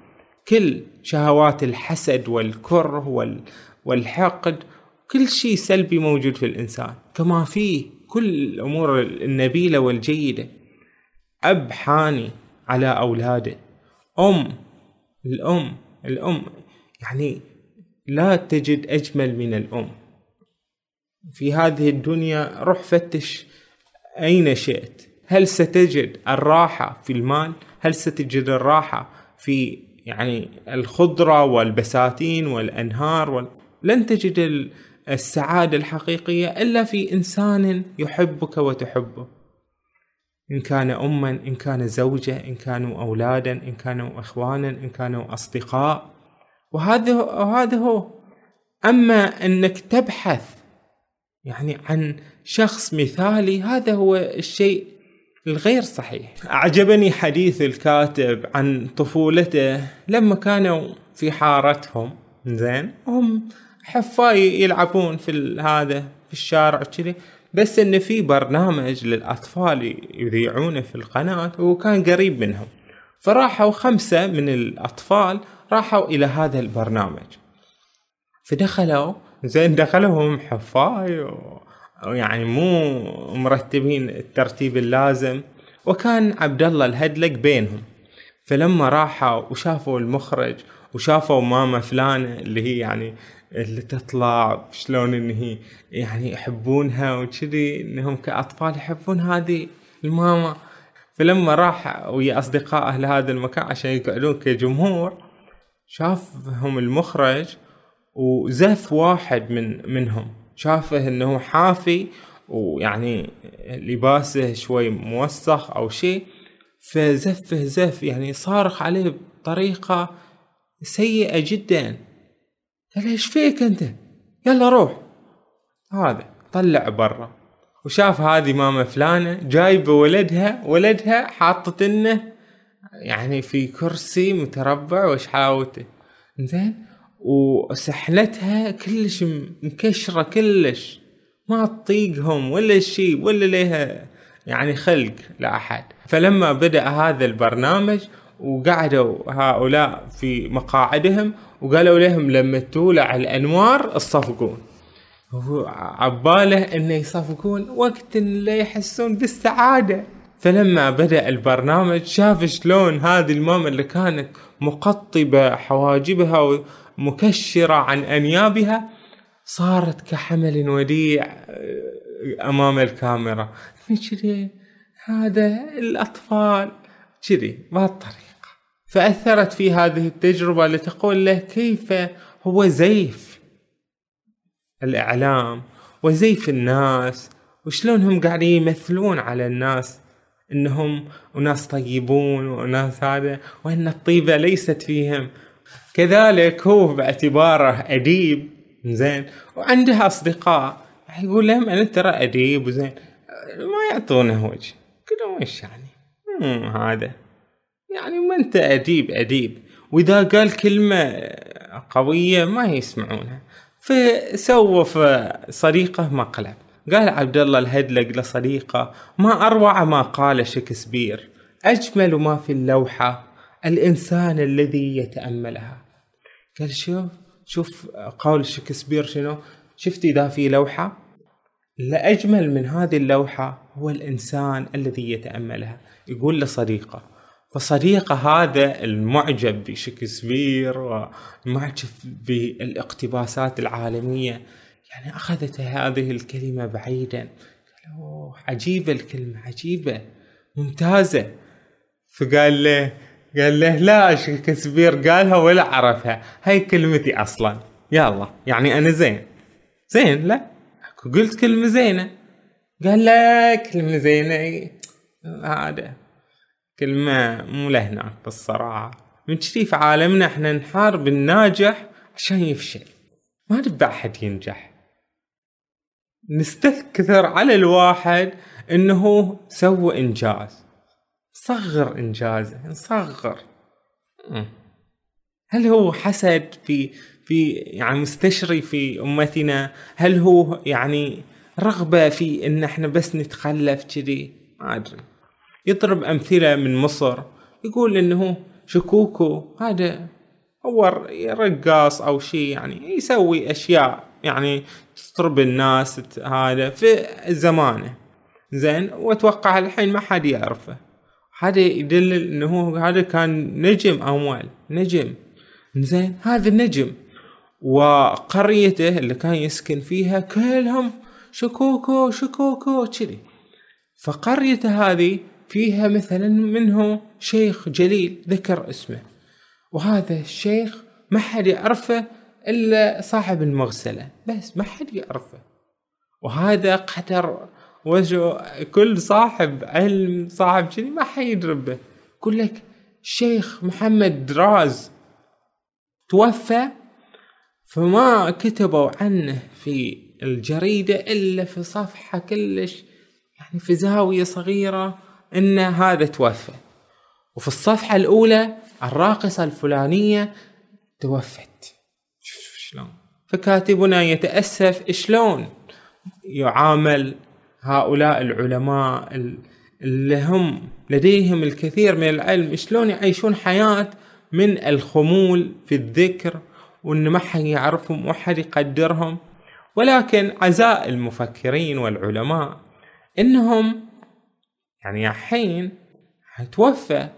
كل شهوات الحسد والكره وال والحقد كل شيء سلبي موجود في الإنسان كما فيه كل الأمور النبيلة والجيدة. أب حاني على أولاده. أم الأم الأم. يعني لا تجد أجمل من الأم. في هذه الدنيا روح فتش أين شئت. هل ستجد الراحة في المال؟ هل ستجد الراحة في يعني الخضرة والبساتين والأنهار وال... لن تجد السعادة الحقيقية إلا في إنسان يحبك وتحبه. إن كان أما إن كان زوجة إن كانوا أولادا إن كانوا إخوانا إن كانوا أصدقاء. وهذا وهذا هو. أما أنك تبحث يعني عن شخص مثالي هذا هو الشيء الغير صحيح. أعجبني حديث الكاتب عن طفولته لما كانوا في حارتهم زين؟ هم حفاي يلعبون في هذا في الشارع كذي بس انه في برنامج للأطفال يذيعونه في القناة وكان قريب منهم. فراحوا خمسة من الأطفال راحوا إلى هذا البرنامج. فدخلوا زين دخلوا هم حفاي ويعني مو مرتبين الترتيب اللازم. وكان عبد الله الهدلق بينهم. فلما راحوا وشافوا المخرج وشافوا ماما فلانة اللي هي يعني اللي تطلع شلون إن هي يعني يحبونها وكذي إنهم كأطفال يحبون هذه الماما. فلما راح ويا اصدقائه لهذا المكان عشان يقعدون كجمهور شافهم المخرج وزف واحد من منهم. شافه إنه حافي ويعني لباسه شوي موسخ أو شيء فزفه زف يعني صارخ عليه بطريقة سيئة جدا. قال إيش فيك أنت؟ يلا روح. هذا طلع برا. وشاف هذه ماما فلانة جايبة ولدها ولدها حاطتنه يعني في كرسي متربع وش حلاوته زين وسحلتها كلش مكشرة كلش. ما تطيقهم ولا شيء ولا لها يعني خلق لأحد. فلما بدأ هذا البرنامج وقعدوا هؤلاء في مقاعدهم وقالوا لهم لما تولع الأنوار الصفقون هو عباله إنه يصفقون وقت اللي يحسون بالسعادة. فلما بدأ البرنامج شاف شلون هذه الماما اللي كانت مقطبة حواجبها ومكشرة عن أنيابها صارت كحمل وديع آه، أمام الكاميرا. هذا الأطفال. كذي بهالطريقه فأثرت في هذه التجربة لتقول له كيف هو زيف الإعلام وزيف الناس وشلون هم قاعدين يمثلون على الناس إنهم أناس طيبون وناس هذا وإن الطيبة ليست فيهم. كذلك هو باعتباره أديب زين وعنده أصدقاء. يقول لهم أنا ترى أديب وزين ما يعطونه وجه. كلهم إيش يعني؟ هذا. يعني ما أنت أديب أديب. وإذا قال كلمة قوية ما يسمعونها. فسوف صديقه مقلب قال عبد الله الهدلق لصديقه ما أروع ما قال شكسبير. أجمل ما في اللوحة الإنسان الذي يتأملها. قال شوف شوف قول شكسبير شنو؟ شفت إذا في لوحة؟ لأجمل من هذه اللوحة هو الإنسان الذي يتأملها. يقول لصديقه. فصديقه هذا المعجب بشكسبير ومعجب بالاقتباسات العالمية يعني أخذت هذه الكلمة بعيدا. قال عجيبة الكلمة عجيبة ممتازة. فقال له قال له لا شكسبير قالها ولا عرفها. هاي كلمتي أصلا. يلا يعني أنا زين. زين؟ لا. قلت كلمة زينة. قال لا كلمة زينة. هذا. كلمة مو لهناك بالصراحة. من كذي في عالمنا إحنا نحارب الناجح عشان يفشل. ما نبي أحد ينجح. نستكثر على الواحد إنه سوى إنجاز. صغر إنجازه نصغر. هل هو حسد في في يعني مستشري في أمتنا؟ هل هو يعني رغبة في إن إحنا بس نتخلف كذي؟ ما أدري. يضرب أمثلة من مصر يقول إنه شكوكو هذا هو رقاص أو شيء يعني يسوي أشياء يعني تضرب الناس هذا في زمانه. زين وأتوقع الحين ما حد يعرفه. هذا يدل إنه هذا كان نجم اول نجم. زين هذا النجم. وقريته اللي كان يسكن فيها كلهم شكوكو شكوكو كذي. فقريته هذه فيها مثلا منه شيخ جليل ذكر اسمه. وهذا الشيخ ما حد يعرفه إلا صاحب المغسلة. بس ما حد يعرفه. وهذا قدر وجه كل صاحب علم صاحب شنو ما حيدري به يقول لك الشيخ محمد دراز توفى فما كتبوا عنه في الجريدة إلا في صفحة كلش يعني في زاوية صغيرة إن هذا توفى. وفي الصفحة الأولى الراقصة الفلانية توفت. شلون؟ فكاتبنا يتأسف شلون يعامل هؤلاء العلماء اللي هم لديهم الكثير من العلم شلون يعيشون حياة من الخمول في الذكر وإن ما حد يعرفهم وحد يقدرهم. ولكن عزاء المفكرين والعلماء إنهم يعني الحين توفى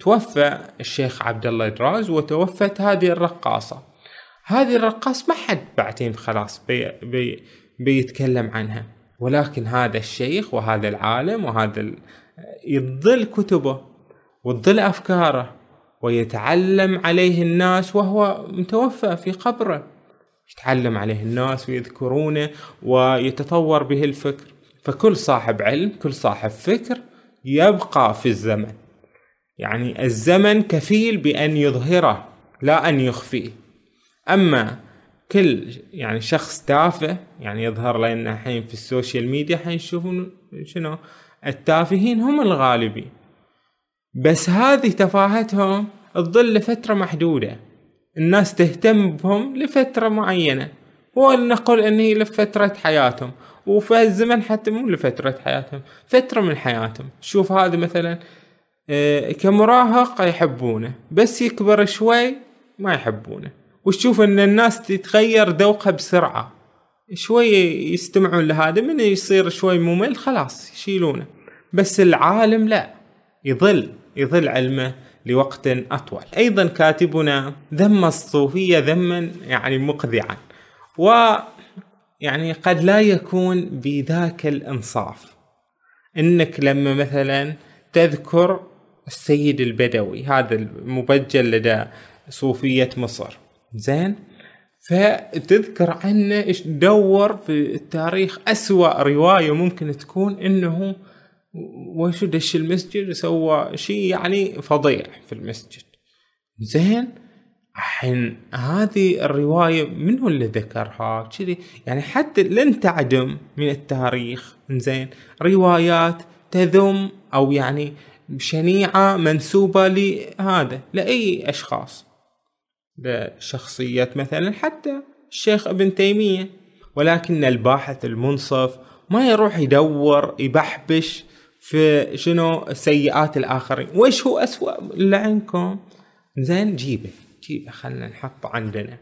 توفى الشيخ عبد الله دراز وتوفت هذه الرقاصة. هذه الرقاصة ما حد بعدين خلاص بي بي بيتكلم عنها. ولكن هذا الشيخ وهذا العالم وهذا يظل كتبه وتظل أفكاره ويتعلم عليه الناس وهو متوفى في قبره. يتعلم عليه الناس ويذكرونه ويتطور به الفكر. فكل صاحب علم كل صاحب فكر يبقى في الزمن. يعني الزمن كفيل بأن يظهره لا أن يخفيه. أما كل يعني شخص تافه يعني يظهر لنا الحين في ال social media تشوفون شنو؟ التافهين هم الغالبين. بس هذه تفاهتهم تظل لفترة محدودة. الناس تهتم بهم لفترة معينة. ولنقل ان هي لفترة حياتهم. وفي الزمن حتى مو لفترة حياتهم فترة من حياتهم. شوف هذا مثلا آه، كمراهق يحبونه بس يكبر شوي ما يحبونه. وتشوف إن الناس تتغير ذوقها بسرعة. شوي يستمعون لهذا من يصير شوي ممل خلاص يشيلونه. بس العالم لا يظل يظل علمه لوقت أطول. أيضا كاتبنا ذم الصوفية ذما يعني مقذعا. و يعني قد لا يكون بذاك الإنصاف. إنك لما مثلا تذكر السيد البدوي هذا المبجل لدى صوفية مصر زين؟ فتذكر عنه إيش دور في التاريخ أسوأ رواية ممكن تكون إنه وشو دش المسجد وسوى شيء يعني فظيع في المسجد زين؟ الحين هذه الرواية من هو اللي ذكرها؟ كذي. يعني حتى لن تعدم من التاريخ. زين روايات تذم أو يعني شنيعة منسوبة لهذا لأي أشخاص. لشخصية مثلا حتى الشيخ ابن تيمية. ولكن الباحث المنصف ما يروح يدور يبحبش في شنو سيئات الآخرين. وإيش هو أسوأ اللي عندكم زين جيبه. جيبه خلنا نحطه عندنا.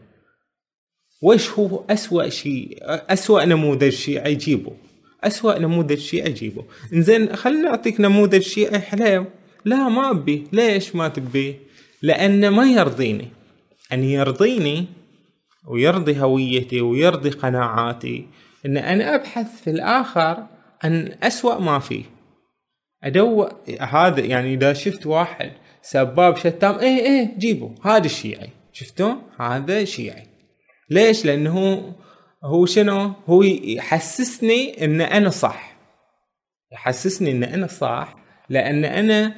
وإيش هو أسوأ شيء؟ أسوأ نموذج شيعي جيبه أسوأ نموذج شيعي جيبه زين خلنا نعطيك نموذج شيعي حلو لا ما أبي. ليش ما تبيه لأنه ما يرضيني. أن يرضيني ويرضي هويتي ويرضي قناعاتي. أن أنا أبحث في الآخر عن أسوأ ما فيه. أدور هذا يعني إذا شفت واحد سباب شتام. إيه إيه جيبه. هذا الشيعي. شفتوا؟ هذا شيعي. ليش؟ لأنه هو شنو؟ هو يحسسني إن أنا صح. يحسسني إن أنا صح لأن أنا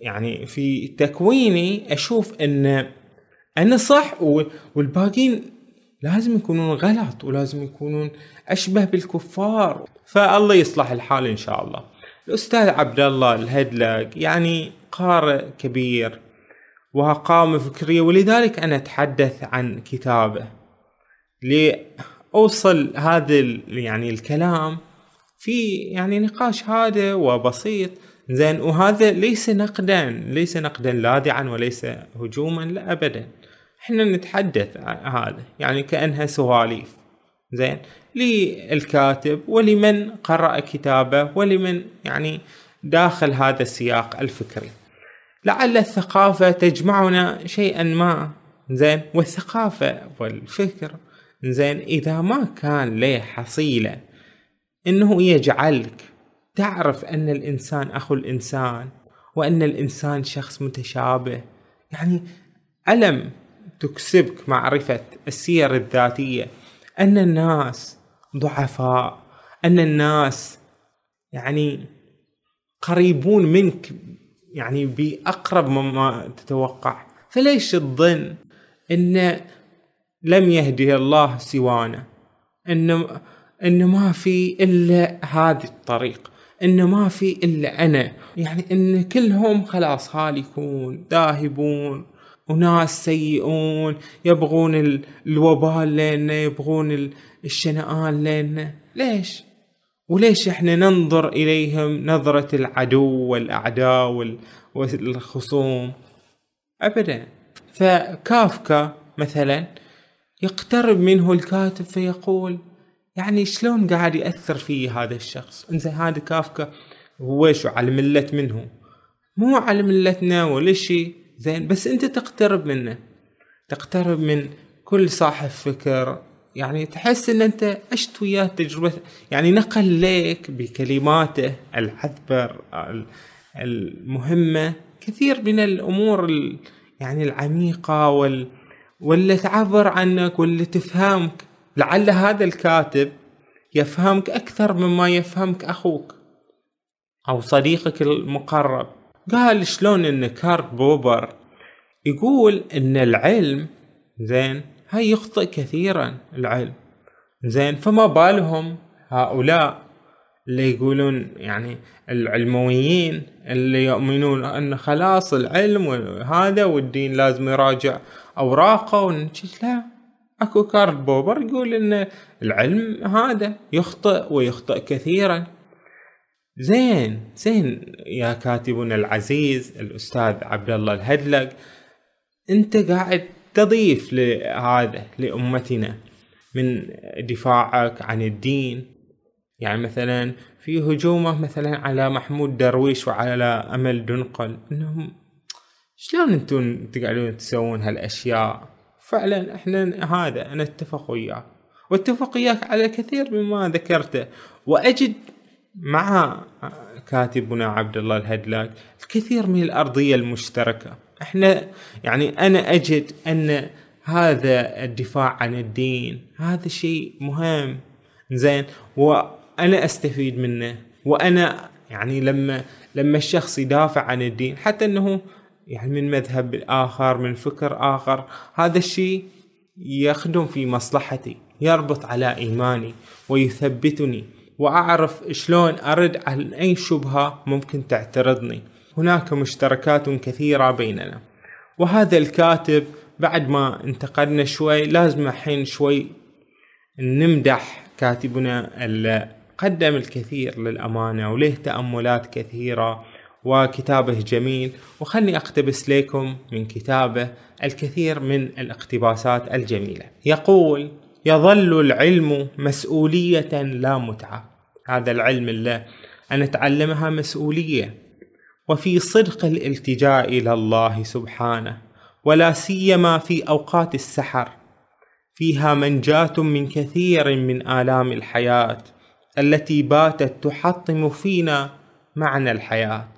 يعني في تكويني أشوف إن أنا صح والباقيين لازم يكونون غلط ولازم يكونون أشبه بالكفار. فالله يصلح الحال إن شاء الله. الأستاذ عبد الله الهدلق يعني قارئ كبير وقامة فكرية ولذلك أنا أتحدث عن كتابه. لأوصل هذا يعني الكلام في يعني نقاش هادئ وبسيط. زين وهذا ليس نقدا ليس نقدا لاذعا وليس هجوما لا ابدا. إحنا نتحدث هذا يعني كأنها سواليف. زين للكاتب ولمن قرأ كتابه ولمن يعني داخل هذا السياق الفكري. لعل الثقافة تجمعنا شيئا ما. زين؟ والثقافة والفكر. زين؟ إذا ما كان له حصيلة إنه يجعلك تعرف أن الإنسان أخو الإنسان وأن الإنسان شخص متشابه. يعني ألم تكسبك معرفة السير الذاتية؟ أن الناس ضعفاء. أن الناس يعني قريبون منك يعني بأقرب مما تتوقع. فليش تظن أن لم يهدي الله سوانا؟ أن أن ما في إلا هذه الطريق. أن ما في إلا أنا. يعني أن كلهم خلاص هالكون ذاهبون وناس سيئون يبغون الوبال لنا يبغون الشنآن لنا. ليش؟ وليش إحنا ننظر إليهم نظرة العدو والأعداء والخصوم؟ ابدا. فكافكا مثلا يقترب منه الكاتب فيقول يعني شلون قاعد يأثر في هذا الشخص؟ إنزين هذا كافكا هو شو على ملة منه؟ مو على ملتنا ولا شيء زين بس أنت تقترب منه. تقترب من كل صاحب فكر يعني تحس إن أنت عشت وياه تجربة يعني نقل لك بكلماته العذبة المهمة كثير من الأمور يعني العميقة وال واللي تعبر عنك واللي تفهمك. لعل هذا الكاتب يفهمك أكثر مما يفهمك أخوك أو صديقك المقرب. قال شلون إن كارت بوبر يقول إن العلم زين هاي يخطئ كثيرا العلم. زين فما بالهم هؤلاء اللي يقولون يعني العلمويين اللي يؤمنون أن خلاص العلم وهذا والدين لازم يراجع أوراقه ونجيش لا. أكو كارل بوبر يقول إن العلم هذا يخطئ ويخطئ كثيرا. زين زين يا كاتبنا العزيز الأستاذ عبد الله الهدلق أنت قاعد تضيف لهذا لأمتنا من دفاعك عن الدين. يعني مثلا في هجومه مثلا على محمود درويش وعلى أمل دنقل إنهم شلون أنتم تقعدون تسوون هالأشياء؟ فعلا إحنا هذا أنا أتفق وياك. وأتفق وياك على كثير مما ذكرته. وأجد مع كاتبنا عبد الله الهدلاك الكثير من الأرضية المشتركة. إحنا يعني أنا اجد ان هذا الدفاع عن الدين هذا شيء مهم. زين وأنا استفيد منه وأنا يعني لما لما الشخص يدافع عن الدين حتى انه يعني من مذهب آخر من فكر آخر هذا الشيء يخدم في مصلحتي يربط على إيماني ويثبتني وأعرف شلون أرد على أي شبهة ممكن تعترضني. هناك مشتركات كثيرة بيننا. وهذا الكاتب بعد ما انتقدنا شوي لازم الحين شوي نمدح كاتبنا اللي قدم الكثير للأمانة وله تأملات كثيرة وكتابه جميل. وخلني أقتبس لكم من كتابه الكثير من الاقتباسات الجميلة. يقول يظل العلم مسؤولية لا متعة. هذا العلم اللي أنا أتعلمها مسؤولية. وفي صدق الالتجاء إلى الله سبحانه ولا سيما في أوقات السحر. فيها منجاة من كثير من آلام الحياة التي باتت تحطم فينا معنى الحياة.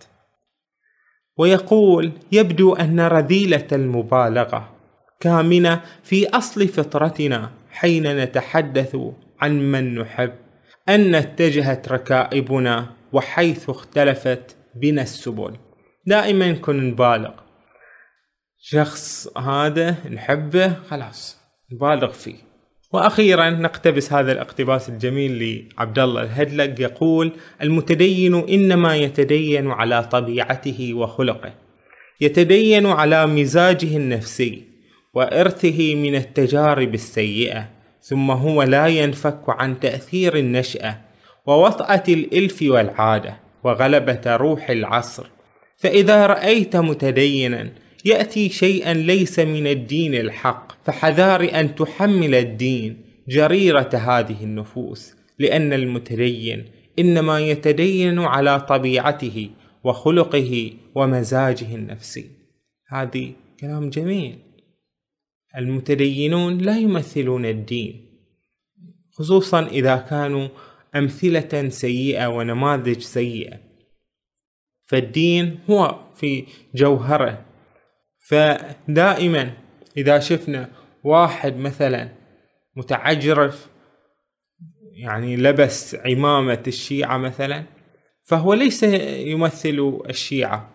ويقول يبدو أن رذيلة المبالغة كامنة في أصل فطرتنا حين نتحدث عن من نحب أن اتجهت ركائبنا وحيث اختلفت بنا السبل. دائما نكون نبالغ شخص هذا نحبه خلاص نبالغ فيه. وأخيرا نقتبس هذا الاقتباس الجميل لعبد الله الهدلق يقول المتدين إنما يتدين على طبيعته وخلقه. يتدين على مزاجه النفسي وإرثه من التجارب السيئة ثم هو لا ينفك عن تأثير النشأة ووطأة الإلف والعادة. وغلبة روح العصر. فإذا رأيت متدينا يأتي شيئا ليس من الدين الحق. فحذار أن تحمل الدين جريرة هذه النفوس لأن المتدين إنما يتدين على طبيعته وخلقه ومزاجه النفسي. هذه كلام جميل. المتدينون لا يمثلون الدين خصوصا إذا كانوا أمثلة سيئة ونماذج سيئة. فالدين هو في جوهره. فدائما إذا شفنا واحد مثلا متعجرف يعني لبس عمامة الشيعة مثلا فهو ليس يمثل الشيعة.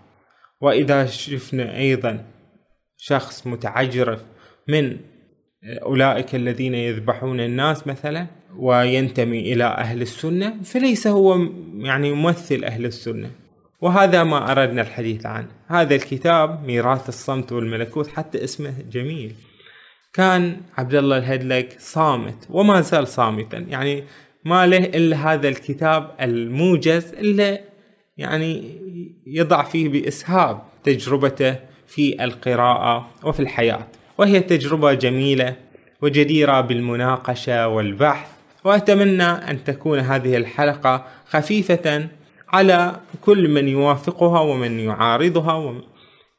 وإذا شفنا أيضا شخص متعجرف من أولئك الذين يذبحون الناس مثلا وينتمي إلى أهل السنة فليس هو يعني يمثل أهل السنة. وهذا ما أردنا الحديث عنه هذا الكتاب ميراث الصمت والملكوت حتى اسمه جميل. كان عبد الله الهدلك صامت وما زال صامتا. يعني ما له إلا هذا الكتاب الموجز إلا يعني يضع فيه بإسهاب تجربته في القراءة وفي الحياة. وهي تجربة جميلة وجديرة بالمناقشة والبحث. وأتمنى أن تكون هذه الحلقة خفيفة على كل من يوافقها ومن يعارضها ومن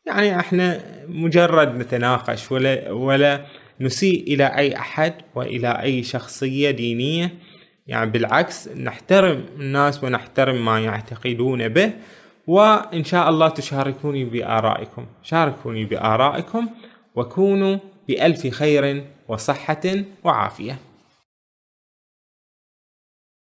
يعني إحنا مجرد نتناقش ولا ولا نسيء إلى أي أحد وإلى أي شخصية دينية. يعني بالعكس نحترم الناس ونحترم ما يعتقدون به وإن شاء الله تشاركوني بآرائكم. شاركوني بآرائكم وكونوا بألف خير وصحة وعافية.